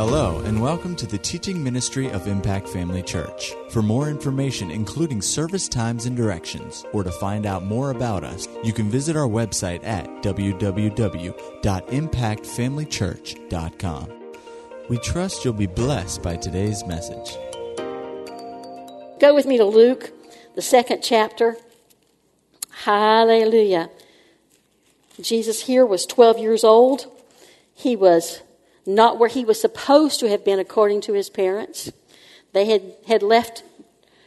Hello, and welcome to the teaching ministry of Impact Family Church. For more information, including service times and directions, or to find out more about us, you can visit our website at www.impactfamilychurch.com. We trust you'll be blessed by today's message. Go with me to Luke, the second chapter. Hallelujah. Jesus here was 12 years old. He was not where he was supposed to have been according to his parents. They had, had left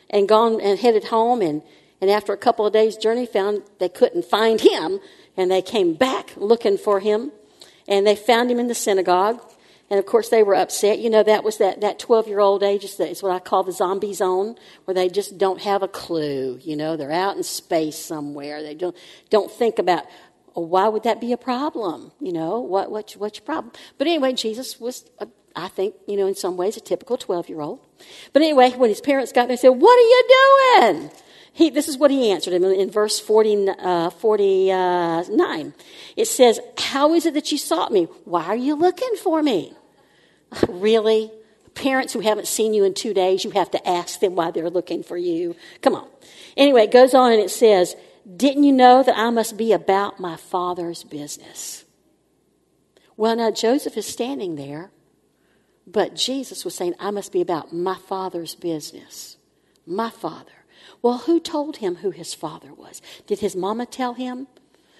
and gone and headed home, and, and after a couple of days' journey, found they couldn't find him, and they came back looking for him, and they found him in the synagogue. And of course, they were upset. You know, that was that, that 12 year old age. It's what I call the zombie zone, where they just don't have a clue. You know, they're out in space somewhere. They don't, don't think about, why would that be a problem? You know, what, what, what's your problem? But anyway, Jesus was, a, I think, you know, in some ways, a typical 12 year old. But anyway, when his parents got there, they said, What are you doing? He, this is what he answered him in verse 40, uh, 49. It says, How is it that you sought me? Why are you looking for me? really? Parents who haven't seen you in two days, you have to ask them why they're looking for you. Come on. Anyway, it goes on and it says, didn't you know that I must be about my father's business? Well, now Joseph is standing there, but Jesus was saying, I must be about my father's business. My father. Well, who told him who his father was? Did his mama tell him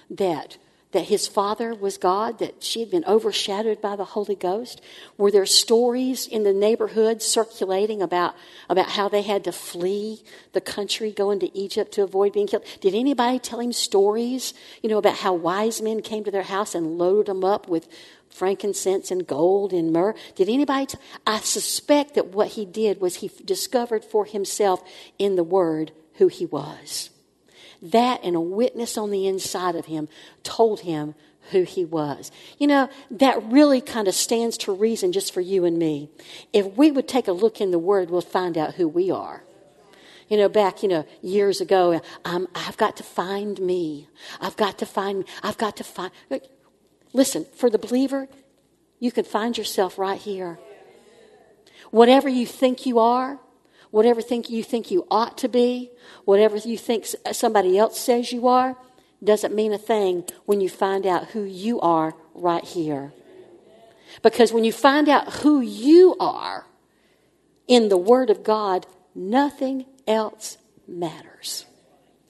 that that his father was God, that she had been overshadowed by the Holy Ghost? Were there stories in the neighborhood circulating about, about how they had to flee the country, go into Egypt to avoid being killed? Did anybody tell him stories, you know, about how wise men came to their house and loaded them up with frankincense and gold and myrrh? Did anybody? T- I suspect that what he did was he discovered for himself in the Word who he was. That and a witness on the inside of him told him who he was. You know, that really kind of stands to reason just for you and me. If we would take a look in the Word, we'll find out who we are. You know, back, you know, years ago, um, I've got to find me. I've got to find, I've got to find. Listen, for the believer, you can find yourself right here. Whatever you think you are, whatever think you think you ought to be, whatever you think somebody else says you are, doesn't mean a thing when you find out who you are right here. Because when you find out who you are in the Word of God, nothing else matters.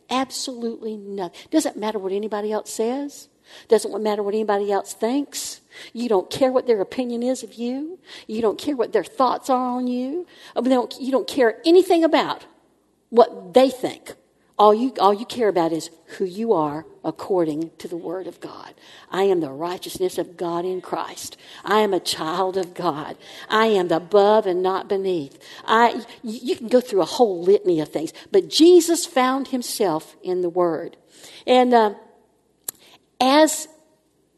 Absolutely nothing. Doesn't matter what anybody else says. Doesn't matter what anybody else thinks. You don't care what their opinion is of you. You don't care what their thoughts are on you. You don't care anything about what they think. All you, all you care about is who you are according to the Word of God. I am the righteousness of God in Christ. I am a child of God. I am above and not beneath. I, you can go through a whole litany of things, but Jesus found himself in the Word. And uh, as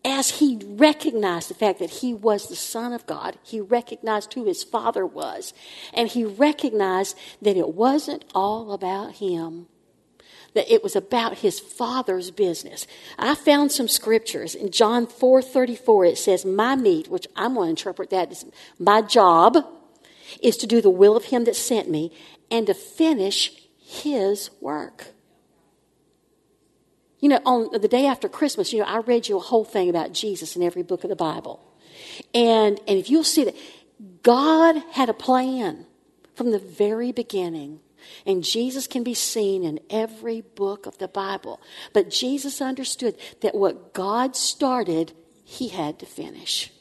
as he recognized the fact that he was the Son of God, he recognized who his Father was, and he recognized that it wasn't all about him. That it was about his father's business. I found some scriptures in John 4 34. It says, My meat, which I'm going to interpret that as my job, is to do the will of him that sent me and to finish his work. You know, on the day after Christmas, you know, I read you a whole thing about Jesus in every book of the Bible. And, and if you'll see that, God had a plan from the very beginning. And Jesus can be seen in every book of the Bible. But Jesus understood that what God started, he had to finish.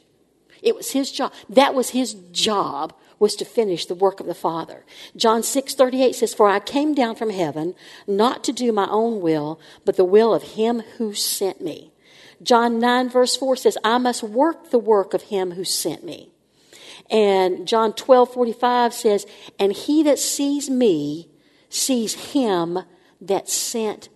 It was his job. That was his job was to finish the work of the Father. John 6:38 says, "For I came down from heaven not to do my own will, but the will of him who sent me." John 9 verse 4 says, "I must work the work of him who sent me." And John 12:45 says, "And he that sees me sees him that sent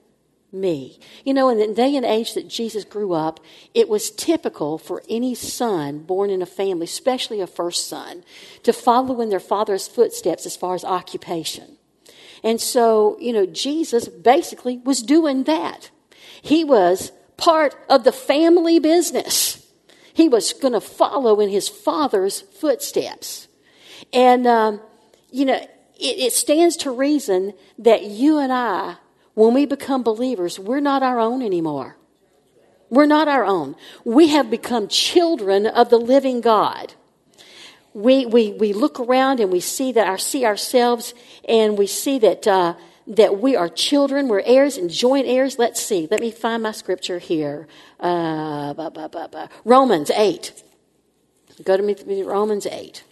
me. You know, in the day and age that Jesus grew up, it was typical for any son born in a family, especially a first son, to follow in their father's footsteps as far as occupation. And so, you know, Jesus basically was doing that. He was part of the family business. He was going to follow in his father's footsteps. And, um, you know, it, it stands to reason that you and I, when we become believers, we're not our own anymore. We're not our own. We have become children of the living God. We, we, we look around and we see that our, see ourselves and we see that, uh, that we are children, we're heirs and joint heirs. Let's see. Let me find my scripture here. Uh, bah, bah, bah, Romans 8. Go to me, Romans 8.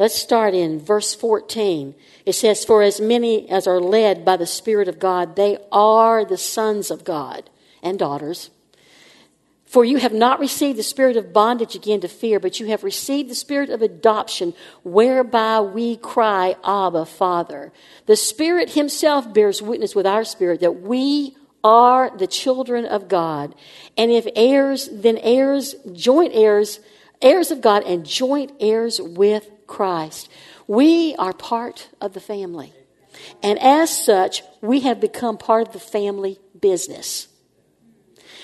Let's start in verse 14. It says, For as many as are led by the Spirit of God, they are the sons of God and daughters. For you have not received the spirit of bondage again to fear, but you have received the spirit of adoption, whereby we cry, Abba, Father. The Spirit Himself bears witness with our spirit that we are the children of God. And if heirs, then heirs, joint heirs, heirs of God, and joint heirs with Christ. We are part of the family. And as such, we have become part of the family business.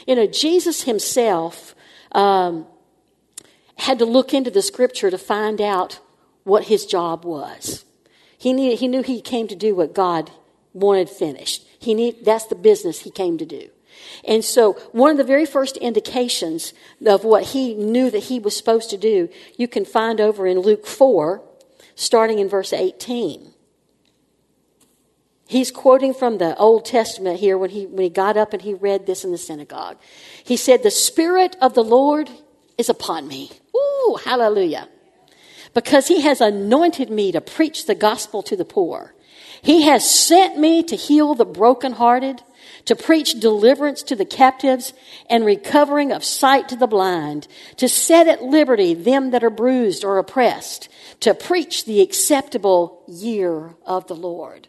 You know, Jesus himself um, had to look into the scripture to find out what his job was. He knew, he knew he came to do what God wanted finished. He need, that's the business he came to do. And so, one of the very first indications of what he knew that he was supposed to do, you can find over in Luke 4, starting in verse 18. He's quoting from the Old Testament here when he, when he got up and he read this in the synagogue. He said, The Spirit of the Lord is upon me. Ooh, hallelujah. Because he has anointed me to preach the gospel to the poor. He has sent me to heal the brokenhearted, to preach deliverance to the captives and recovering of sight to the blind, to set at liberty them that are bruised or oppressed, to preach the acceptable year of the Lord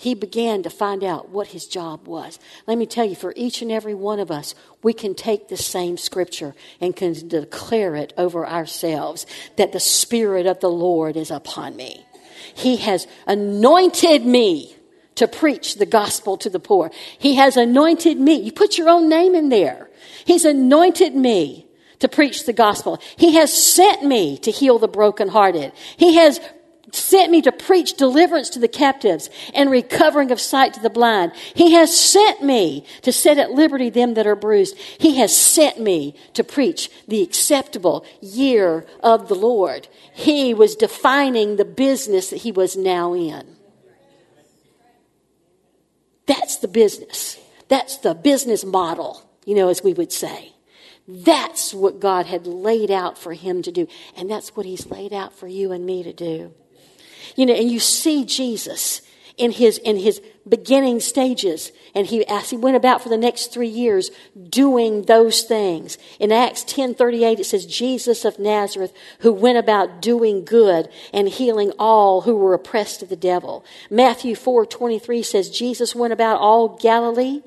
he began to find out what his job was. Let me tell you, for each and every one of us, we can take the same scripture and can declare it over ourselves that the Spirit of the Lord is upon me. He has anointed me to preach the gospel to the poor. He has anointed me. You put your own name in there. He's anointed me to preach the gospel. He has sent me to heal the brokenhearted. He has sent me to preach deliverance to the captives and recovering of sight to the blind. He has sent me to set at liberty them that are bruised. He has sent me to preach the acceptable year of the Lord. He was defining the business that he was now in. That's the business. That's the business model, you know, as we would say. That's what God had laid out for him to do. And that's what he's laid out for you and me to do. You know, and you see Jesus in his in his beginning stages. And he as he went about for the next three years doing those things. In acts 10.38 it says jesus of nazareth who went about doing good and healing all who were oppressed of the devil. Matthew 4.23 says jesus went about all galilee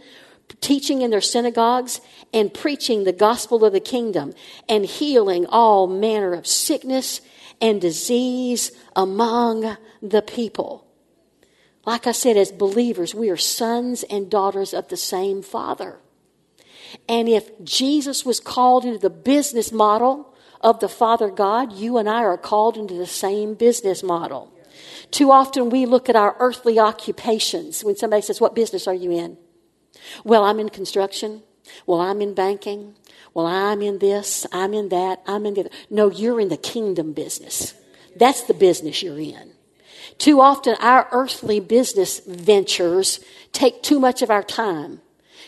teaching in their synagogues and preaching the gospel of the kingdom and healing all manner of sickness and disease among the people. Like I said, as believers, we are sons and daughters of the same Father. And if Jesus was called into the business model of the Father God, you and I are called into the same business model. Too often we look at our earthly occupations when somebody says, What business are you in? Well, I'm in construction. Well, I'm in banking. Well, I'm in this, I'm in that, I'm in the. other. No, you're in the kingdom business. That's the business you're in. Too often, our earthly business ventures take too much of our time,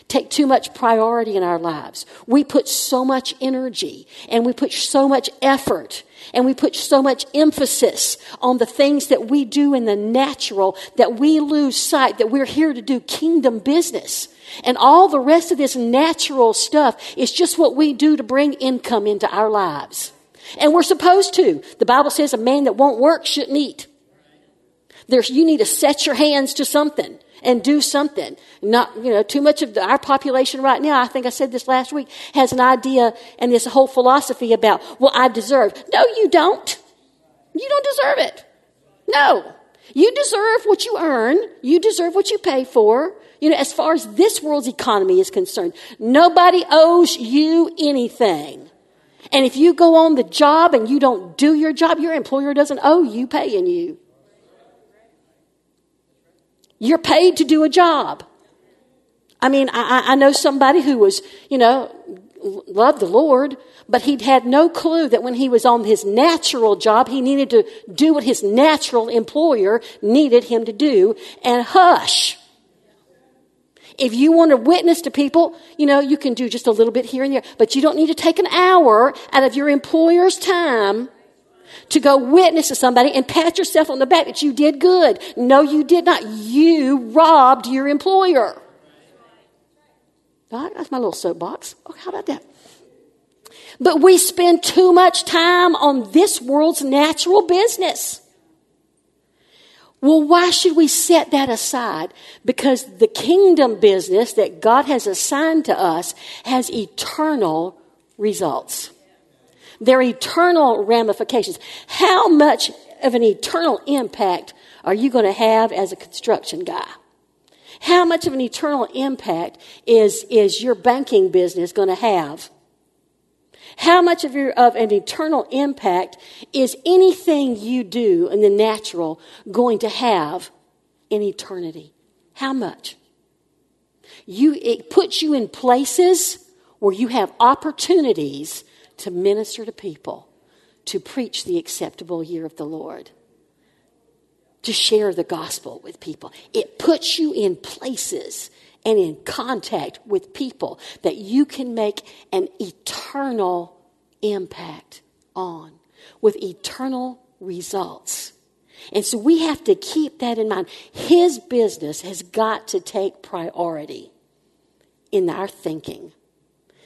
take too much priority in our lives. We put so much energy and we put so much effort and we put so much emphasis on the things that we do in the natural that we lose sight that we're here to do kingdom business. And all the rest of this natural stuff is just what we do to bring income into our lives. And we're supposed to. The Bible says a man that won't work shouldn't eat. There's, you need to set your hands to something and do something. Not, you know, too much of the, our population right now, I think I said this last week, has an idea and this whole philosophy about, well, I deserve. No, you don't. You don't deserve it. No. You deserve what you earn. You deserve what you pay for. You know, as far as this world's economy is concerned, nobody owes you anything. And if you go on the job and you don't do your job, your employer doesn't owe you paying you. You're paid to do a job. I mean, I, I know somebody who was, you know, loved the Lord, but he'd had no clue that when he was on his natural job, he needed to do what his natural employer needed him to do and hush. If you want to witness to people, you know, you can do just a little bit here and there, but you don't need to take an hour out of your employer's time to go witness to somebody and pat yourself on the back that you did good. No, you did not. You robbed your employer. That's my little soapbox. Okay, how about that? But we spend too much time on this world's natural business. Well, why should we set that aside? Because the kingdom business that God has assigned to us has eternal results. They're eternal ramifications. How much of an eternal impact are you going to have as a construction guy? How much of an eternal impact is, is your banking business going to have? How much of, your, of an eternal impact is anything you do in the natural going to have in eternity? How much? You, it puts you in places where you have opportunities to minister to people, to preach the acceptable year of the Lord, to share the gospel with people. It puts you in places and in contact with people that you can make an eternal impact on with eternal results. And so we have to keep that in mind. His business has got to take priority in our thinking,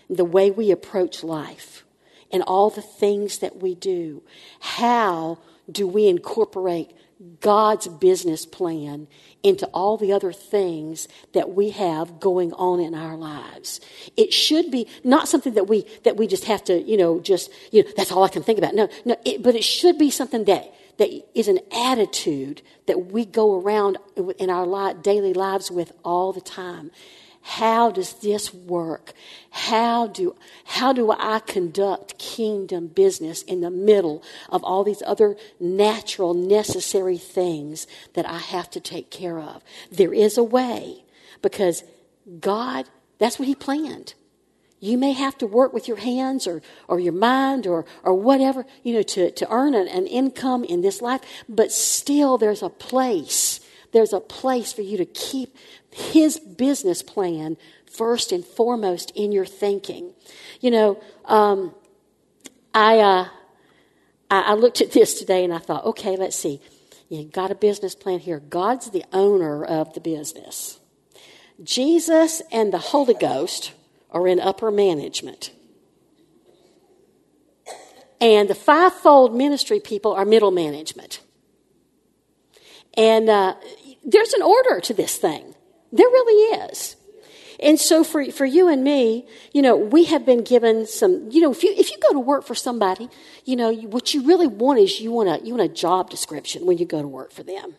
the way we approach life, and all the things that we do. How do we incorporate God's business plan into all the other things that we have going on in our lives. It should be not something that we that we just have to, you know, just you know, that's all I can think about. No, no, it, but it should be something that that is an attitude that we go around in our daily lives with all the time. How does this work? How do, how do I conduct kingdom business in the middle of all these other natural, necessary things that I have to take care of? There is a way because God, that's what He planned. You may have to work with your hands or, or your mind or, or whatever, you know, to, to earn an, an income in this life, but still there's a place. There's a place for you to keep his business plan first and foremost in your thinking. You know, um, I, uh, I, I looked at this today and I thought, okay, let's see. You got a business plan here. God's the owner of the business. Jesus and the Holy Ghost are in upper management. And the fivefold ministry people are middle management. And uh, there's an order to this thing. There really is. And so for, for you and me, you know, we have been given some, you know, if you, if you go to work for somebody, you know, what you really want is you want a, you want a job description when you go to work for them.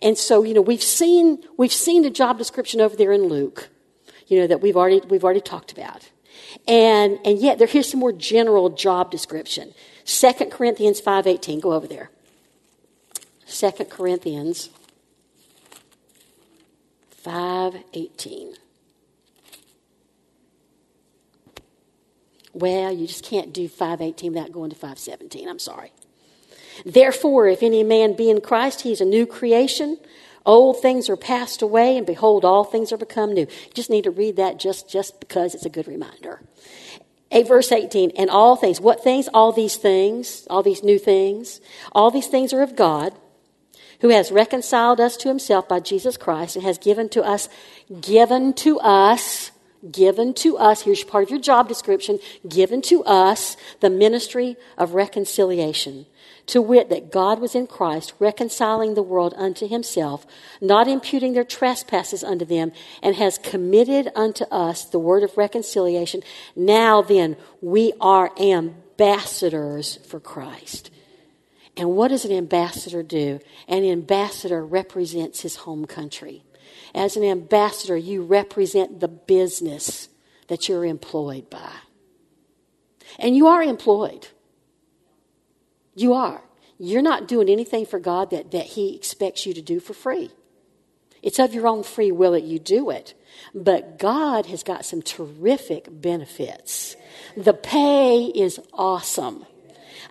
And so, you know, we've seen, we've seen the job description over there in Luke, you know, that we've already, we've already talked about. And, and yet there, here's some more general job description. 2 Corinthians 5.18, go over there. 2 Corinthians 518. Well, you just can't do 518 without going to 517. I'm sorry. Therefore, if any man be in Christ, he is a new creation. Old things are passed away, and behold, all things are become new. You just need to read that just, just because it's a good reminder. 8 verse 18, and all things. What things? All these things, all these new things. All these things are of God who has reconciled us to himself by Jesus Christ and has given to us, given to us, given to us, here's part of your job description, given to us the ministry of reconciliation. To wit, that God was in Christ, reconciling the world unto himself, not imputing their trespasses unto them, and has committed unto us the word of reconciliation. Now then, we are ambassadors for Christ. And what does an ambassador do? An ambassador represents his home country. As an ambassador, you represent the business that you're employed by. And you are employed. You are. You're not doing anything for God that, that He expects you to do for free. It's of your own free will that you do it. But God has got some terrific benefits. The pay is awesome.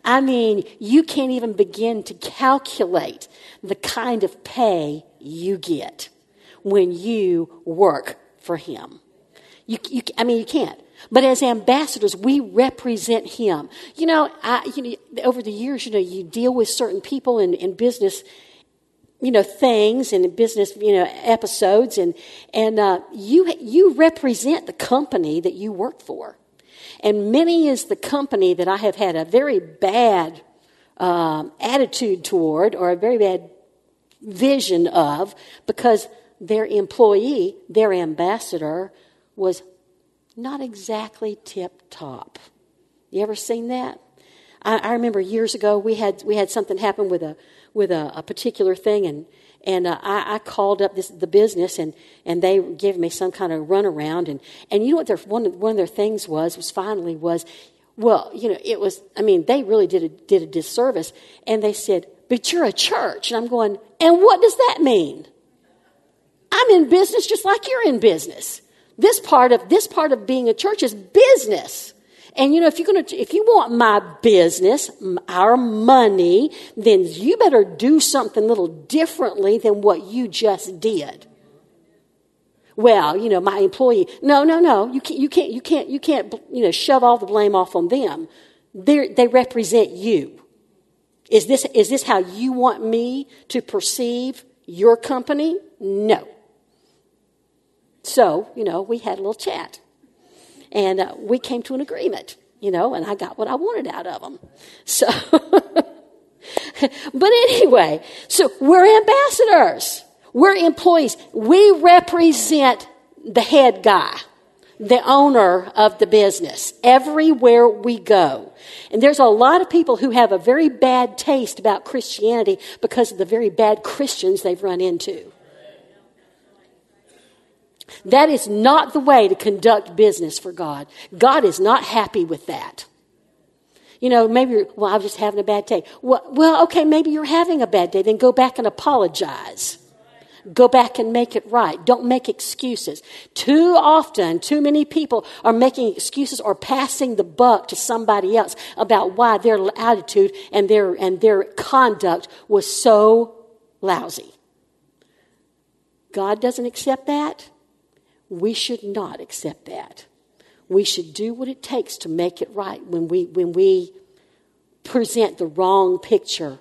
I mean, you can't even begin to calculate the kind of pay you get when you work for Him. You, you, I mean, you can't. But as ambassadors, we represent Him. You know, I, you know, over the years, you know, you deal with certain people in, in business, you know, things and business, you know, episodes, and and uh, you you represent the company that you work for. And many is the company that I have had a very bad um, attitude toward or a very bad vision of because their employee, their ambassador, was not exactly tip top. You ever seen that? I, I, remember years ago we had we had something happen with a with a, a particular thing, and and uh, I, I, called up this, the business, and, and they gave me some kind of runaround. And, and you know what their, one, one of their things was, was finally was, well, you know, it was, I mean, they really did a, did a disservice. And they said, but you're a church. And I'm going, and what does that mean? I'm in business just like you're in business. This part of, this part of being a church is business. And you know, if you're going to, if you want my business, our money, then you better do something a little differently than what you just did. Well, you know, my employee, no, no, no, you can't, you can't, you can't, you can't, you know, shove all the blame off on them. They're, they represent you. Is this, is this how you want me to perceive your company? No. So, you know, we had a little chat. And uh, we came to an agreement, you know, and I got what I wanted out of them. So, but anyway, so we're ambassadors, we're employees. We represent the head guy, the owner of the business, everywhere we go. And there's a lot of people who have a very bad taste about Christianity because of the very bad Christians they've run into. That is not the way to conduct business for God. God is not happy with that. You know, maybe well, I'm just having a bad day. Well, well, okay, maybe you're having a bad day. Then go back and apologize. Go back and make it right. Don't make excuses. Too often, too many people are making excuses or passing the buck to somebody else about why their attitude and their, and their conduct was so lousy. God doesn't accept that. We should not accept that. We should do what it takes to make it right when we, when we present the wrong picture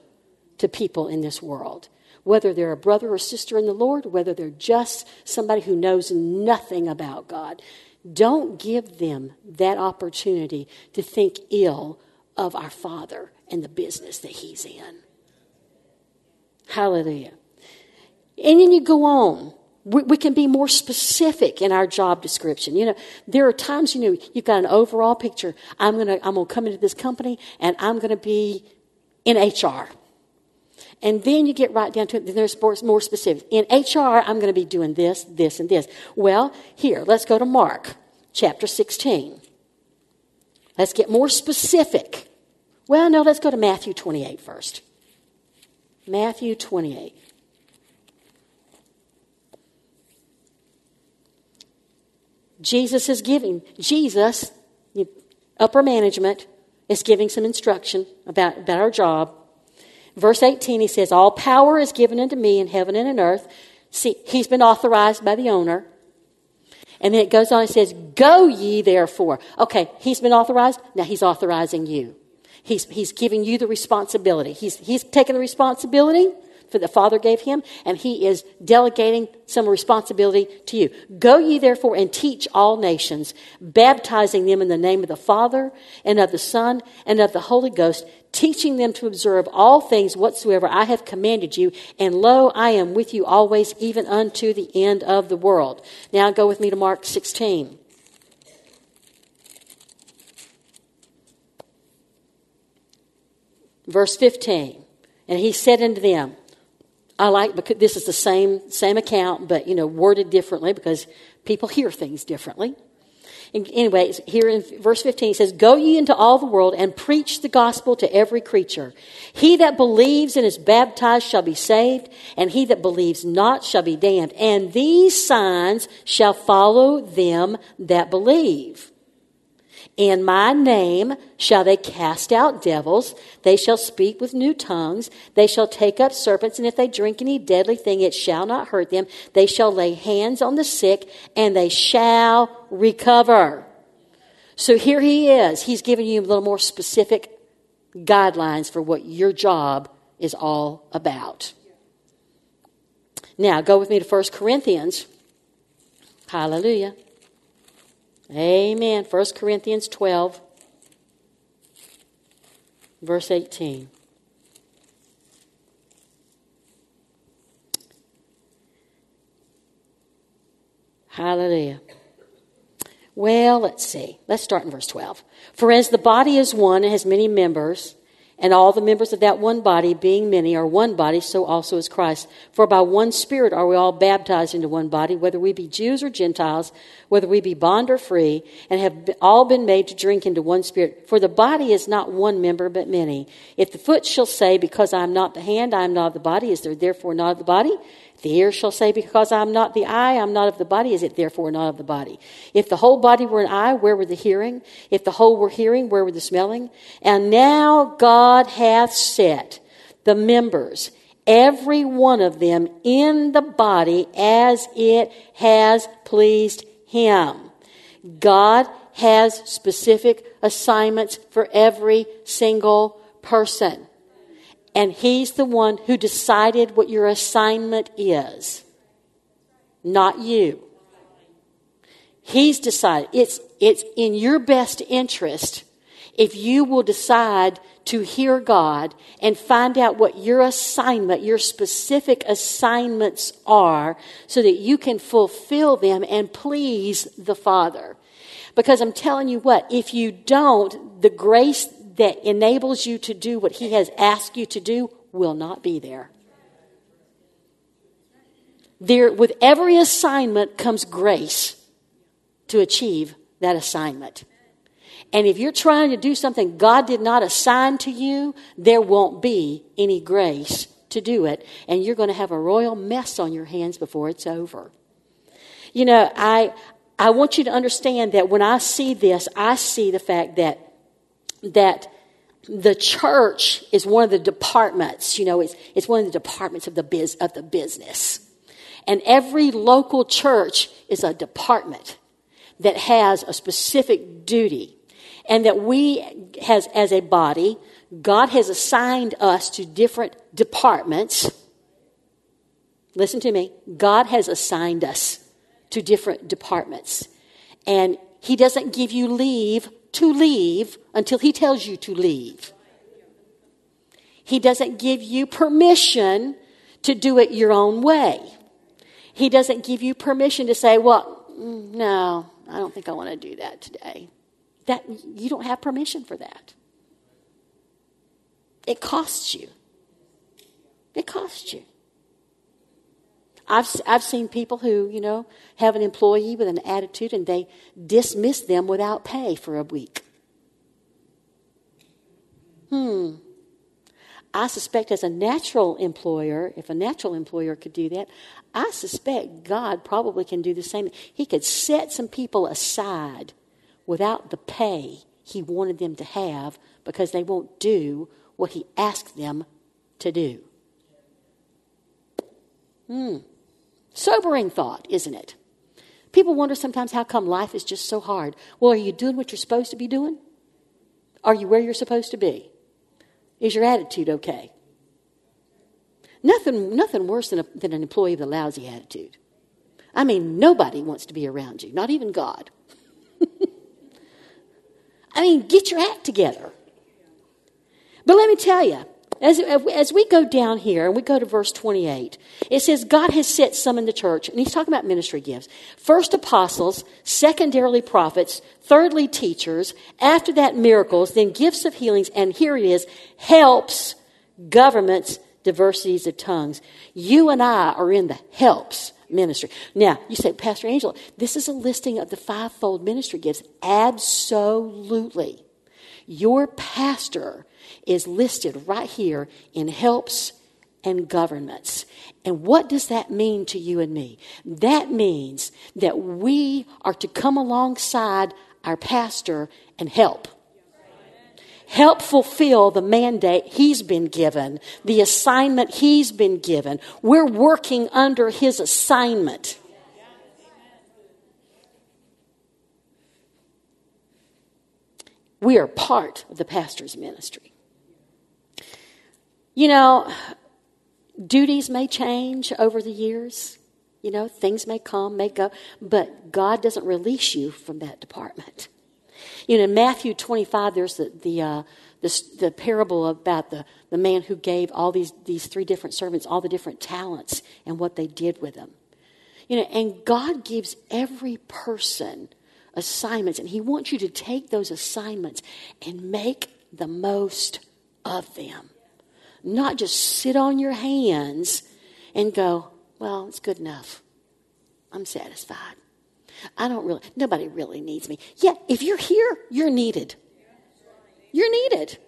to people in this world. Whether they're a brother or sister in the Lord, whether they're just somebody who knows nothing about God, don't give them that opportunity to think ill of our Father and the business that He's in. Hallelujah. And then you go on we, we, can be more specific in our job description. You know, there are times, you know, you've got an overall picture. I'm going to, I'm going to come into this company and I'm going to be in HR. And then you get right down to it, then there's more, more specific. In HR, I'm going to be doing this, this, and this. Well, here, let's go to Mark chapter 16. Let's get more specific. Well, no, let's go to Matthew 28 first. Matthew 28. Jesus is giving, Jesus, upper management, is giving some instruction about, about our job. Verse 18, he says, All power is given unto me in heaven and in earth. See, he's been authorized by the owner. And then it goes on and says, Go ye therefore. Okay, he's been authorized. Now he's authorizing you. He's, he's giving you the responsibility. He's, he's taking the responsibility the Father gave him, and he is delegating some responsibility to you. Go ye therefore and teach all nations, baptizing them in the name of the Father and of the Son and of the Holy Ghost, teaching them to observe all things whatsoever I have commanded you. And lo, I am with you always, even unto the end of the world. Now go with me to Mark 16. Verse 15. And he said unto them, I like because this is the same same account, but you know, worded differently because people hear things differently. Anyways, here in verse 15 it says, Go ye into all the world and preach the gospel to every creature. He that believes and is baptized shall be saved, and he that believes not shall be damned. And these signs shall follow them that believe. In my name shall they cast out devils. They shall speak with new tongues. They shall take up serpents, and if they drink any deadly thing, it shall not hurt them. They shall lay hands on the sick, and they shall recover. So here he is. He's giving you a little more specific guidelines for what your job is all about. Now, go with me to 1 Corinthians. Hallelujah. Amen. 1 Corinthians 12, verse 18. Hallelujah. Well, let's see. Let's start in verse 12. For as the body is one and has many members, and all the members of that one body, being many, are one body, so also is Christ. For by one Spirit are we all baptized into one body, whether we be Jews or Gentiles, whether we be bond or free, and have all been made to drink into one Spirit. For the body is not one member, but many. If the foot shall say, Because I am not the hand, I am not of the body, is there therefore not of the body? The ear shall say, Because I am not the eye, I am not of the body, is it therefore not of the body? If the whole body were an eye, where were the hearing? If the whole were hearing, where were the smelling? And now God hath set the members, every one of them, in the body as it has pleased him. God has specific assignments for every single person. And He's the one who decided what your assignment is, not you. He's decided. It's, it's in your best interest if you will decide to hear God and find out what your assignment, your specific assignments are, so that you can fulfill them and please the Father. Because I'm telling you what, if you don't, the grace that enables you to do what He has asked you to do will not be there. There, with every assignment comes grace to achieve that assignment. And if you're trying to do something God did not assign to you, there won't be any grace to do it. And you're going to have a royal mess on your hands before it's over. You know, I, I want you to understand that when I see this, I see the fact that that the church is one of the departments, you know, it's, it's one of the departments of the, biz, of the business. And every local church is a department that has a specific duty. And that we, has, as a body, God has assigned us to different departments. Listen to me. God has assigned us to different departments. And He doesn't give you leave to leave until he tells you to leave. He doesn't give you permission to do it your own way. He doesn't give you permission to say, well, mm, no, I don't think I want to do that today. That you don't have permission for that. It costs you. It costs you. I've, I've seen people who, you know, have an employee with an attitude and they dismiss them without pay for a week. Hmm. I suspect as a natural employer, if a natural employer could do that, I suspect God probably can do the same. He could set some people aside without the pay he wanted them to have because they won't do what he asked them to do. Hmm. Sobering thought, isn't it? People wonder sometimes how come life is just so hard. Well, are you doing what you're supposed to be doing? Are you where you're supposed to be? Is your attitude okay? Nothing, nothing worse than, a, than an employee with a lousy attitude. I mean, nobody wants to be around you, not even God. I mean, get your act together. But let me tell you, as, as we go down here and we go to verse 28, it says, God has set some in the church, and he's talking about ministry gifts. First, apostles, secondarily, prophets, thirdly, teachers, after that, miracles, then gifts of healings, and here it is, helps, governments, diversities of tongues. You and I are in the helps ministry. Now, you say, Pastor Angela, this is a listing of the fivefold ministry gifts. Absolutely. Your pastor is listed right here in helps and governments. And what does that mean to you and me? That means that we are to come alongside our pastor and help. Help fulfill the mandate he's been given, the assignment he's been given. We're working under his assignment. We are part of the pastor's ministry. You know, duties may change over the years. You know, things may come, may go, but God doesn't release you from that department. You know, in Matthew 25, there's the, the, uh, the, the, parable about the, the man who gave all these, these three different servants all the different talents and what they did with them. You know, and God gives every person assignments, and He wants you to take those assignments and make the most of them. Not just sit on your hands and go, well, it's good enough. I'm satisfied. I don't really, nobody really needs me. Yeah, if you're here, you're needed. You're needed.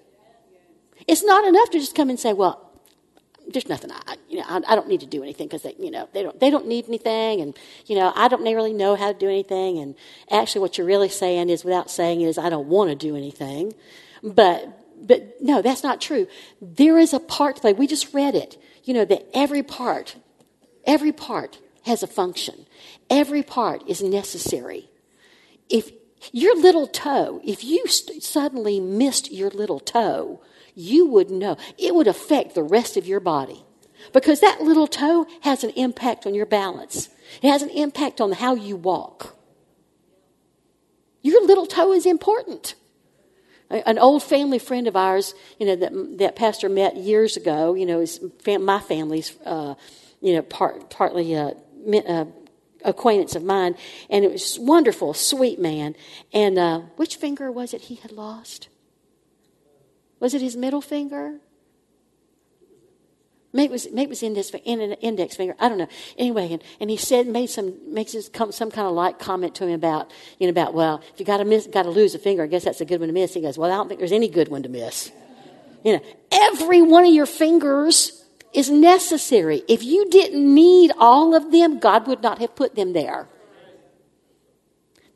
It's not enough to just come and say, well, there's nothing I, you know, I, I don't need to do anything because they, you know, they don't, they don't need anything. And, you know, I don't really know how to do anything. And actually what you're really saying is without saying is I don't want to do anything. But but no, that's not true. There is a part play. We just read it. You know, that every part, every part has a function. Every part is necessary. If your little toe, if you st- suddenly missed your little toe, you would know. It would affect the rest of your body. Because that little toe has an impact on your balance. It has an impact on how you walk. Your little toe is important an old family friend of ours, you know, that, that pastor met years ago, you know, is fam- my family's, uh, you know, part, partly uh, uh, acquaintance of mine, and it was wonderful, sweet man. And uh, which finger was it he had lost? Was it his middle finger? Maybe it was, maybe it was index, index finger. I don't know. Anyway, and, and he said, made some, makes some, some kind of light comment to him about, you know, about, well, if you got to miss, got to lose a finger, I guess that's a good one to miss. He goes, well, I don't think there's any good one to miss. You know, every one of your fingers is necessary. If you didn't need all of them, God would not have put them there.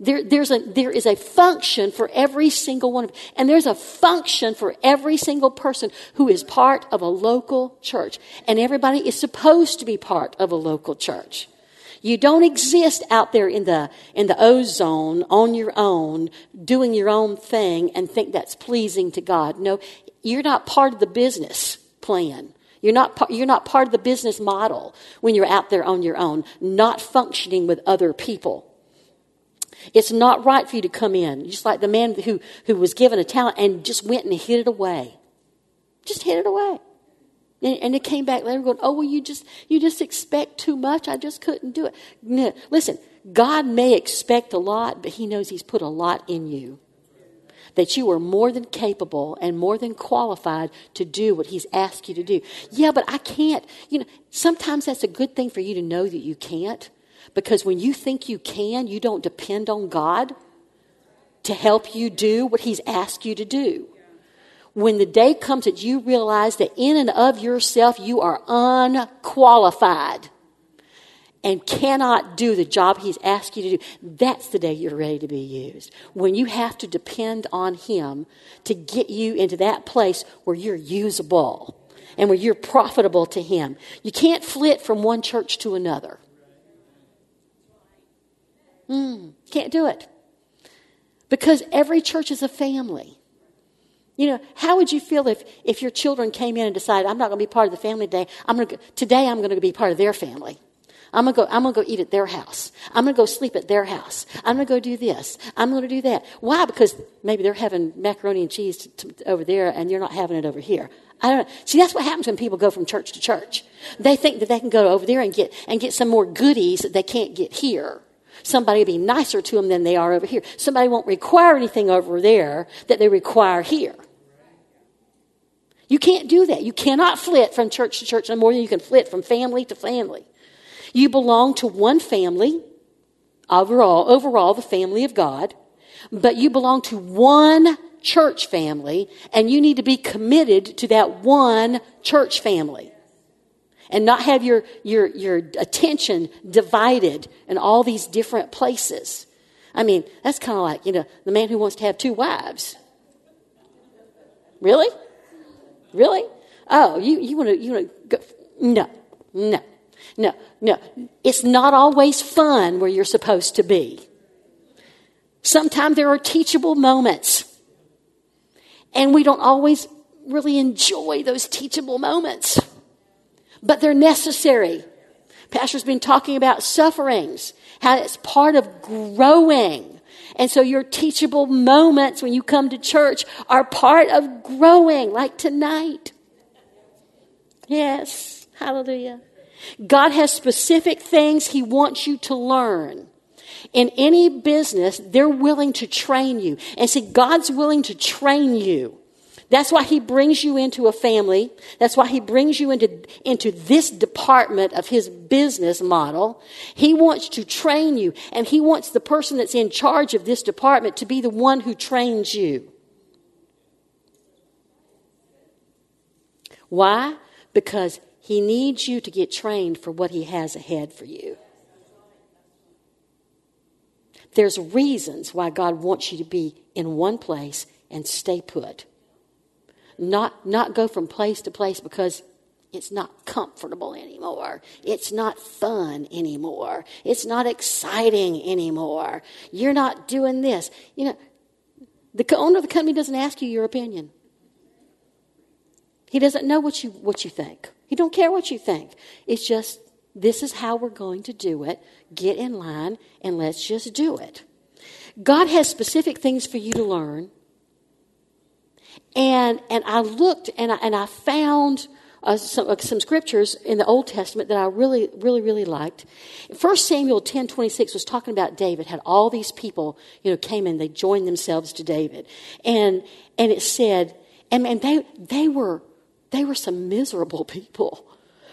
There, there's a, there is a function for every single one of. And there's a function for every single person who is part of a local church. And everybody is supposed to be part of a local church. You don't exist out there in the, in the ozone on your own, doing your own thing and think that's pleasing to God. No, you're not part of the business plan. You're not, you're not part of the business model when you're out there on your own, not functioning with other people. It's not right for you to come in, just like the man who, who was given a talent and just went and hid it away. Just hid it away. And, and it came back later going, oh, well, you just, you just expect too much. I just couldn't do it. No. Listen, God may expect a lot, but he knows he's put a lot in you. That you are more than capable and more than qualified to do what he's asked you to do. Yeah, but I can't. You know, sometimes that's a good thing for you to know that you can't because when you think you can, you don't depend on God to help you do what He's asked you to do. When the day comes that you realize that in and of yourself you are unqualified and cannot do the job He's asked you to do, that's the day you're ready to be used. When you have to depend on Him to get you into that place where you're usable and where you're profitable to Him. You can't flit from one church to another. Mm, can't do it. Because every church is a family. You know, how would you feel if, if your children came in and decided, I'm not going to be part of the family today. I'm going to, today I'm going to be part of their family. I'm going to go, I'm going to go eat at their house. I'm going to go sleep at their house. I'm going to go do this. I'm going to do that. Why? Because maybe they're having macaroni and cheese to, to, over there and you're not having it over here. I don't know. See, that's what happens when people go from church to church. They think that they can go over there and get, and get some more goodies that they can't get here. Somebody will be nicer to them than they are over here. Somebody won't require anything over there that they require here. You can't do that. You cannot flit from church to church no more than you can flit from family to family. You belong to one family, overall, overall the family of God, but you belong to one church family, and you need to be committed to that one church family. And not have your, your, your attention divided in all these different places. I mean, that's kind of like, you know, the man who wants to have two wives. Really? Really? Oh, you, you want to, you want to go? No, no, no, no. It's not always fun where you're supposed to be. Sometimes there are teachable moments. And we don't always really enjoy those teachable moments. But they're necessary. Pastor's been talking about sufferings, how it's part of growing. And so your teachable moments when you come to church are part of growing, like tonight. Yes, hallelujah. God has specific things He wants you to learn. In any business, they're willing to train you. And see, God's willing to train you. That's why he brings you into a family. That's why he brings you into, into this department of his business model. He wants to train you, and he wants the person that's in charge of this department to be the one who trains you. Why? Because he needs you to get trained for what he has ahead for you. There's reasons why God wants you to be in one place and stay put not, not go from place to place because it's not comfortable anymore. It's not fun anymore. It's not exciting anymore. You're not doing this. You know, the owner of the company doesn't ask you your opinion. He doesn't know what you what you think. He don't care what you think. It's just this is how we're going to do it. Get in line and let's just do it. God has specific things for you to learn and, and I looked and I, and I found uh, some, uh, some scriptures in the Old Testament that I really, really, really liked. First Samuel 10 26 was talking about David, had all these people, you know, came in, they joined themselves to David. And, and it said, and, and they, they were, they were some miserable people.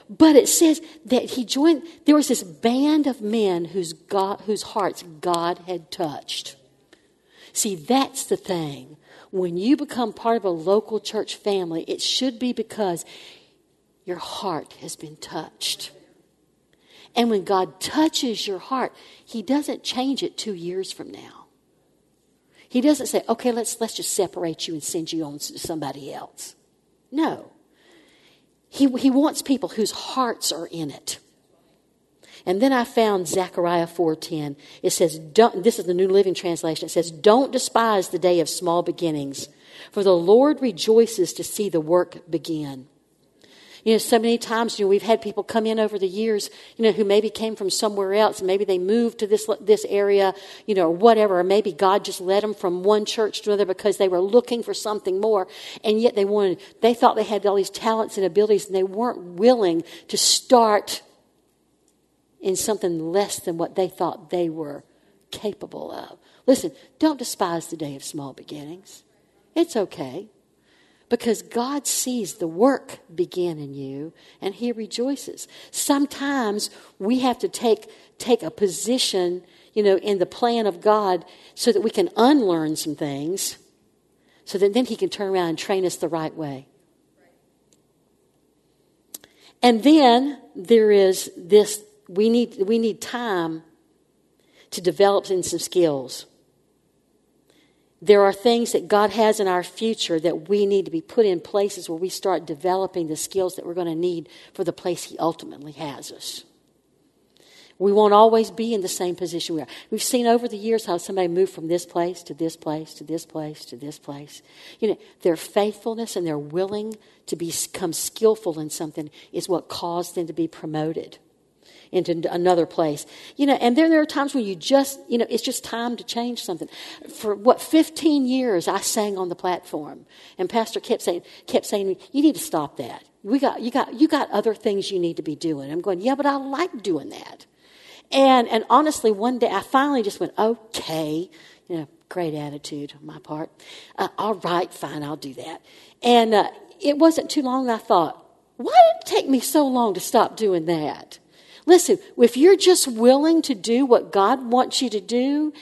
But it says that he joined, there was this band of men whose, God, whose hearts God had touched. See, that's the thing when you become part of a local church family, it should be because your heart has been touched. And when God touches your heart, He doesn't change it two years from now. He doesn't say, okay, let's, let's just separate you and send you on to somebody else. No. He, he wants people whose hearts are in it. And then I found Zechariah 4:10. It says, this is the New Living Translation. It says, "Don't despise the day of small beginnings, for the Lord rejoices to see the work begin." You know, so many times, you know, we've had people come in over the years, you know, who maybe came from somewhere else, and maybe they moved to this this area, you know, or whatever, or maybe God just led them from one church to another because they were looking for something more, and yet they wanted, they thought they had all these talents and abilities, and they weren't willing to start in something less than what they thought they were capable of. Listen, don't despise the day of small beginnings. It's okay because God sees the work begin in you and he rejoices. Sometimes we have to take take a position, you know, in the plan of God so that we can unlearn some things so that then he can turn around and train us the right way. And then there is this we need, we need time to develop in some skills. There are things that God has in our future that we need to be put in places where we start developing the skills that we're going to need for the place He ultimately has us. We won't always be in the same position we are. We've seen over the years how somebody moved from this place to this place to this place to this place. You know, their faithfulness and their willing to become skillful in something is what caused them to be promoted into another place. You know, and then there are times when you just, you know, it's just time to change something. For what, 15 years I sang on the platform. And Pastor kept saying, kept saying you need to stop that. We got, you got, you got other things you need to be doing. I'm going, yeah, but I like doing that. And, and honestly, one day I finally just went, okay, you know, great attitude on my part. Uh, all right, fine, I'll do that. And, uh, it wasn't too long I thought, why did it take me so long to stop doing that? Listen, if you're just willing to do what God wants you to do,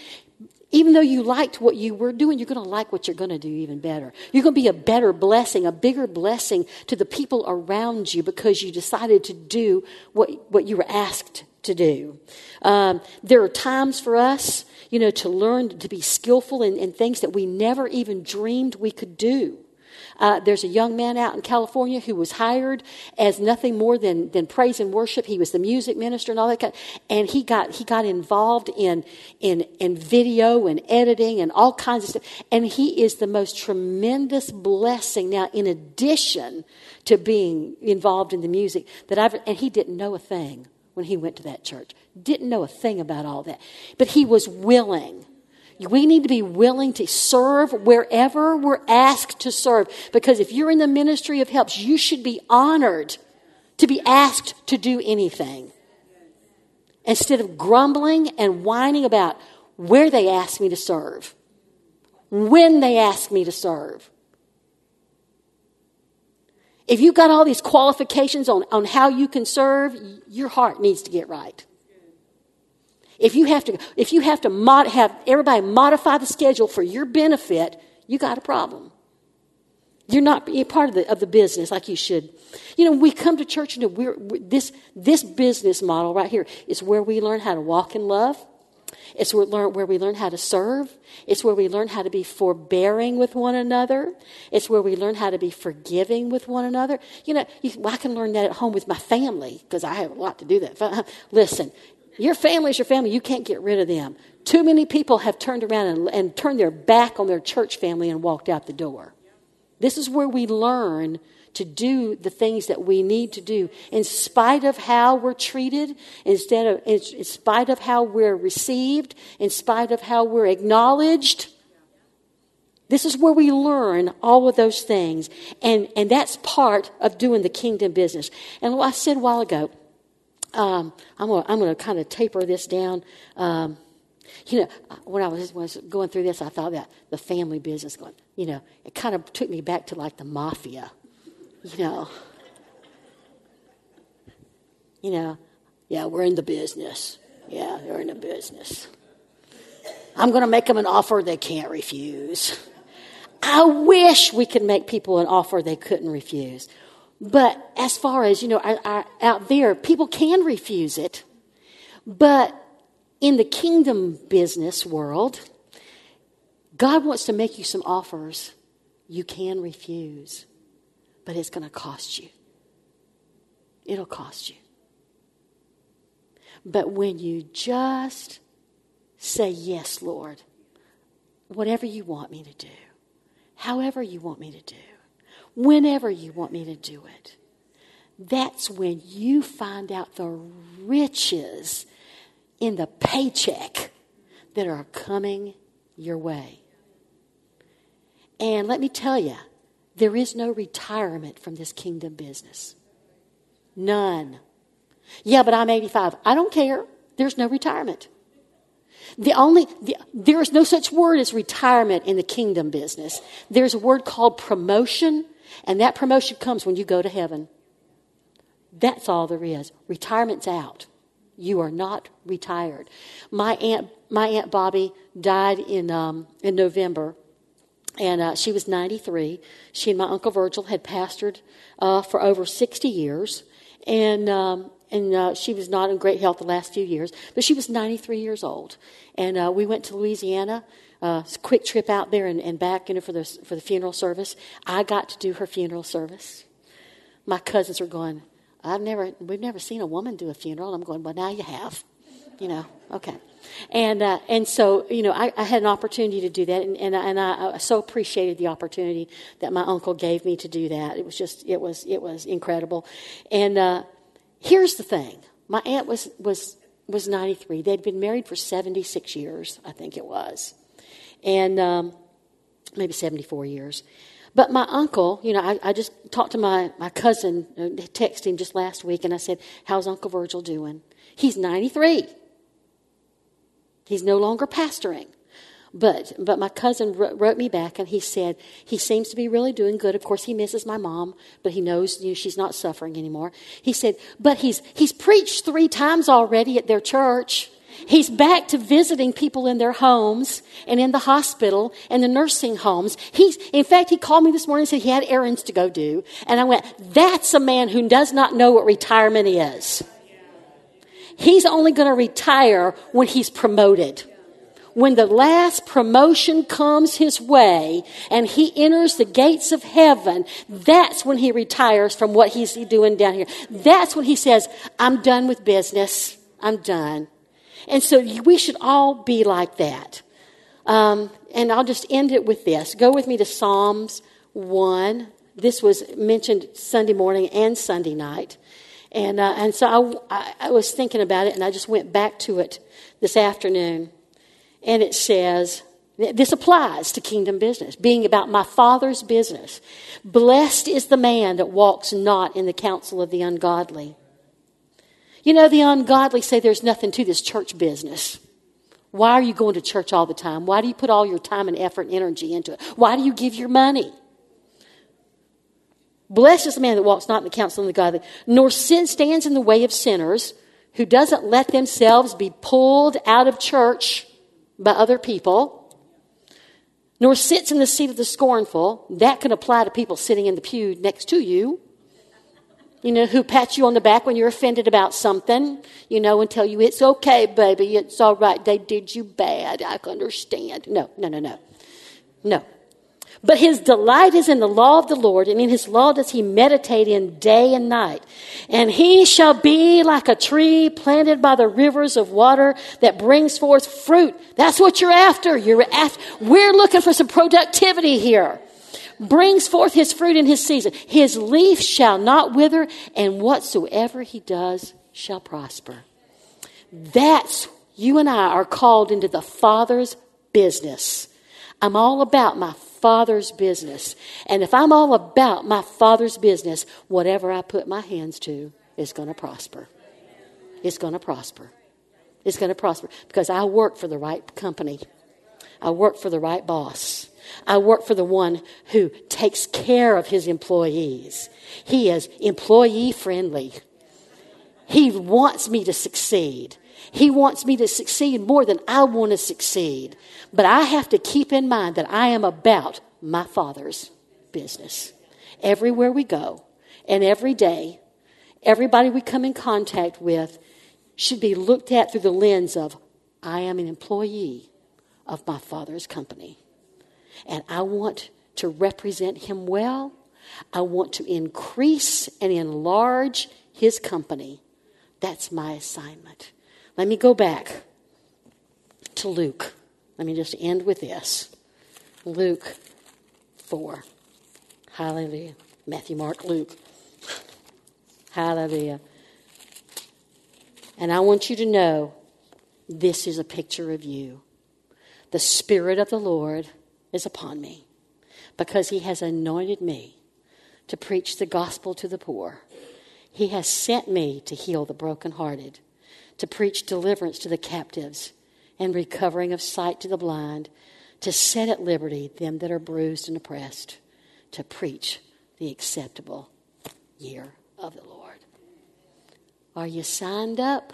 even though you liked what you were doing, you're going to like what you're going to do even better. You're going to be a better blessing, a bigger blessing to the people around you because you decided to do what, what you were asked to do. Um, there are times for us, you know, to learn to be skillful in, in things that we never even dreamed we could do. Uh, there's a young man out in California who was hired as nothing more than, than praise and worship. He was the music minister and all that kind and he got he got involved in in in video and editing and all kinds of stuff. And he is the most tremendous blessing now in addition to being involved in the music that I've and he didn't know a thing when he went to that church. Didn't know a thing about all that. But he was willing we need to be willing to serve wherever we're asked to serve. Because if you're in the ministry of helps, you should be honored to be asked to do anything. Instead of grumbling and whining about where they ask me to serve, when they ask me to serve. If you've got all these qualifications on, on how you can serve, your heart needs to get right. If you have to, if you have to mod, have everybody modify the schedule for your benefit, you got a problem. You're not being part of the, of the business like you should. You know, we come to church and we're, we're, this, this business model right here is where we learn how to walk in love. It's where, learn, where we learn how to serve. It's where we learn how to be forbearing with one another. It's where we learn how to be forgiving with one another. You know, you, well, I can learn that at home with my family because I have a lot to do that. Listen, your family is your family. You can't get rid of them. Too many people have turned around and, and turned their back on their church family and walked out the door. This is where we learn to do the things that we need to do in spite of how we're treated, instead of in, in spite of how we're received, in spite of how we're acknowledged. This is where we learn all of those things. And, and that's part of doing the kingdom business. And I said a while ago, um, I'm going I'm to kind of taper this down. Um, you know, when I was, was going through this, I thought about the family business going, you know, it kind of took me back to like the mafia, you know. You know, yeah, we're in the business. Yeah, they're in the business. I'm going to make them an offer they can't refuse. I wish we could make people an offer they couldn't refuse. But as far as, you know, I, I, out there, people can refuse it. But in the kingdom business world, God wants to make you some offers you can refuse, but it's going to cost you. It'll cost you. But when you just say, Yes, Lord, whatever you want me to do, however you want me to do, whenever you want me to do it. That's when you find out the riches in the paycheck that are coming your way. And let me tell you, there is no retirement from this kingdom business. None. Yeah, but I'm 85. I don't care. There's no retirement. The only, the, there is no such word as retirement in the kingdom business. There's a word called promotion and that promotion comes when you go to heaven. That's all there is. Retirement's out. You are not retired. My aunt, my aunt Bobby died in um, in November, and uh, she was 93. She and my uncle Virgil had pastored uh, for over 60 years, and um, and uh, she was not in great health the last few years, but she was 93 years old. And uh, we went to Louisiana uh, quick trip out there and, and back you know, for, the, for the funeral service. I got to do her funeral service. My cousins were going, I've never, we've never seen a woman do a funeral. I'm going, well, now you have. You know, okay. And, uh, and so, you know, I, I, had an opportunity to do that, and, and, I, and I, I, so appreciated the opportunity that my uncle gave me to do that. It was just, it was, it was incredible. And uh, here's the thing my aunt was, was, was 93. They'd been married for 76 years, I think it was and um, maybe 74 years. But my uncle, you know, I, I just talked to my, my cousin, uh, texted him just last week, and I said, How's Uncle Virgil doing? He's 93. He's no longer pastoring. But but my cousin wrote me back and he said he seems to be really doing good. Of course, he misses my mom, but he knows you know, she's not suffering anymore. He said, but he's he's preached three times already at their church. He's back to visiting people in their homes and in the hospital and the nursing homes. He's, in fact, he called me this morning and said he had errands to go do. And I went, that's a man who does not know what retirement is. He's only going to retire when he's promoted when the last promotion comes his way and he enters the gates of heaven, that's when he retires from what he's doing down here. That's when he says, I'm done with business. I'm done. And so we should all be like that. Um, and I'll just end it with this. Go with me to Psalms 1. This was mentioned Sunday morning and Sunday night. And, uh, and so I, I was thinking about it and I just went back to it this afternoon and it says, this applies to kingdom business, being about my Father's business. Blessed is the man that walks not in the counsel of the ungodly. You know, the ungodly say there's nothing to this church business. Why are you going to church all the time? Why do you put all your time and effort and energy into it? Why do you give your money? Blessed is the man that walks not in the counsel of the godly, nor sin stands in the way of sinners, who doesn't let themselves be pulled out of church by other people, nor sits in the seat of the scornful. That can apply to people sitting in the pew next to you. You know, who pat you on the back when you're offended about something, you know, and tell you it's okay, baby, it's all right. They did you bad. I understand. No, no, no, no. No. But his delight is in the law of the Lord, and in his law does he meditate in day and night. And he shall be like a tree planted by the rivers of water that brings forth fruit. That's what you're after. You're after. We're looking for some productivity here. Brings forth his fruit in his season. His leaf shall not wither, and whatsoever he does shall prosper. That's you and I are called into the Father's business. I'm all about my Father's business. And if I'm all about my Father's business, whatever I put my hands to is going to prosper. It's going to prosper. It's going to prosper because I work for the right company. I work for the right boss. I work for the one who takes care of his employees. He is employee friendly. He wants me to succeed. He wants me to succeed more than I want to succeed. But I have to keep in mind that I am about my Father's business. Everywhere we go and every day, everybody we come in contact with should be looked at through the lens of I am an employee of my Father's company. And I want to represent Him well. I want to increase and enlarge His company. That's my assignment. Let me go back to Luke. Let me just end with this Luke 4. Hallelujah. Matthew, Mark, Luke. Hallelujah. And I want you to know this is a picture of you. The Spirit of the Lord is upon me because He has anointed me to preach the gospel to the poor. He has sent me to heal the brokenhearted to preach deliverance to the captives and recovering of sight to the blind, to set at liberty them that are bruised and oppressed, to preach the acceptable year of the Lord. Are you signed up?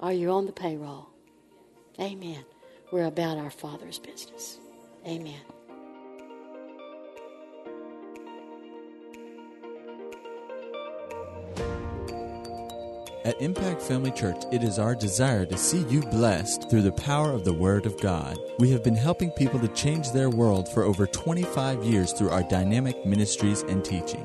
Are you on the payroll? Amen. We're about our Father's business. Amen. At Impact Family Church, it is our desire to see you blessed through the power of the Word of God. We have been helping people to change their world for over 25 years through our dynamic ministries and teaching.